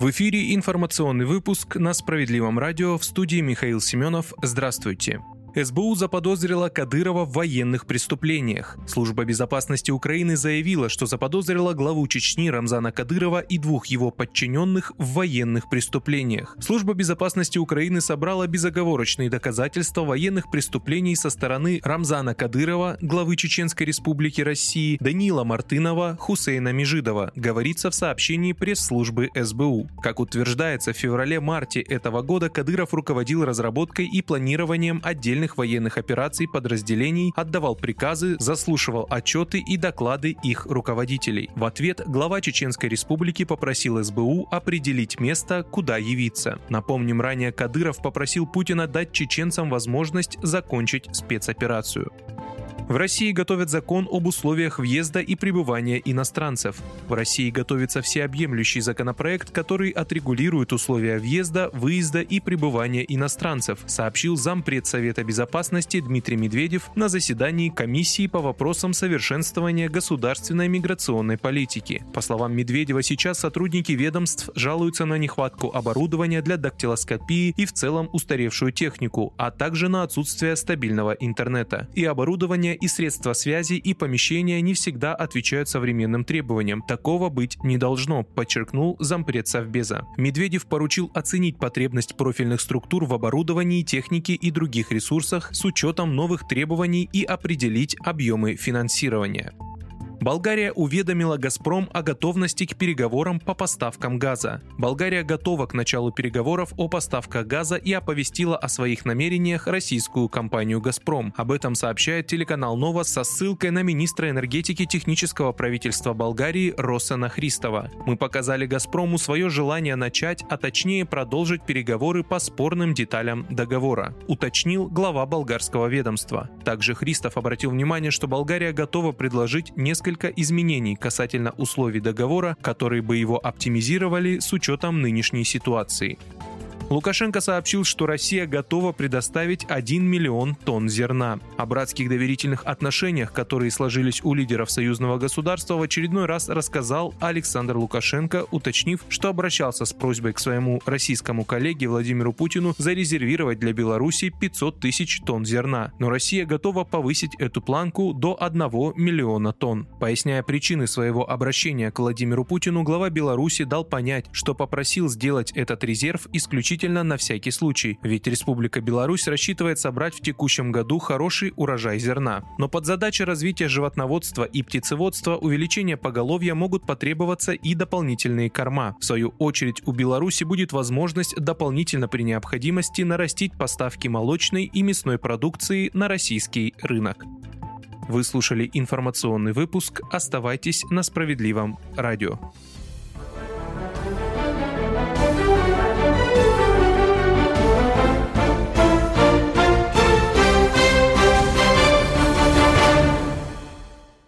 В эфире информационный выпуск на Справедливом радио в студии Михаил Семенов. Здравствуйте. СБУ заподозрила Кадырова в военных преступлениях. Служба безопасности Украины заявила, что заподозрила главу Чечни Рамзана Кадырова и двух его подчиненных в военных преступлениях. Служба безопасности Украины собрала безоговорочные доказательства военных преступлений со стороны Рамзана Кадырова, главы Чеченской Республики России, Данила Мартынова, Хусейна Межидова, говорится в сообщении пресс-службы СБУ. Как утверждается, в феврале-марте этого года Кадыров руководил разработкой и планированием отдельных отдельных военных операций подразделений, отдавал приказы, заслушивал отчеты и доклады их руководителей. В ответ глава Чеченской Республики попросил СБУ определить место, куда явиться. Напомним, ранее Кадыров попросил Путина дать чеченцам возможность закончить спецоперацию. В России готовят закон об условиях въезда и пребывания иностранцев. В России готовится всеобъемлющий законопроект, который отрегулирует условия въезда, выезда и пребывания иностранцев, сообщил зампред Совета Безопасности Дмитрий Медведев на заседании комиссии по вопросам совершенствования государственной миграционной политики. По словам Медведева, сейчас сотрудники ведомств жалуются на нехватку оборудования для дактилоскопии и в целом устаревшую технику, а также на отсутствие стабильного интернета. И оборудование и средства связи и помещения не всегда отвечают современным требованиям. Такого быть не должно, подчеркнул зампред Совбеза. Медведев поручил оценить потребность профильных структур в оборудовании, технике и других ресурсах с учетом новых требований и определить объемы финансирования. Болгария уведомила «Газпром» о готовности к переговорам по поставкам газа. Болгария готова к началу переговоров о поставках газа и оповестила о своих намерениях российскую компанию «Газпром». Об этом сообщает телеканал «Нова» со ссылкой на министра энергетики технического правительства Болгарии Росана Христова. «Мы показали «Газпрому» свое желание начать, а точнее продолжить переговоры по спорным деталям договора», уточнил глава болгарского ведомства. Также Христов обратил внимание, что Болгария готова предложить несколько несколько изменений касательно условий договора, которые бы его оптимизировали с учетом нынешней ситуации. Лукашенко сообщил, что Россия готова предоставить 1 миллион тонн зерна. О братских доверительных отношениях, которые сложились у лидеров союзного государства, в очередной раз рассказал Александр Лукашенко, уточнив, что обращался с просьбой к своему российскому коллеге Владимиру Путину зарезервировать для Беларуси 500 тысяч тонн зерна. Но Россия готова повысить эту планку до 1 миллиона тонн. Поясняя причины своего обращения к Владимиру Путину, глава Беларуси дал понять, что попросил сделать этот резерв исключительно исключительно на всякий случай, ведь Республика Беларусь рассчитывает собрать в текущем году хороший урожай зерна. Но под задачей развития животноводства и птицеводства увеличения поголовья могут потребоваться и дополнительные корма. В свою очередь у Беларуси будет возможность дополнительно при необходимости нарастить поставки молочной и мясной продукции на российский рынок. Вы слушали информационный выпуск. Оставайтесь на справедливом радио.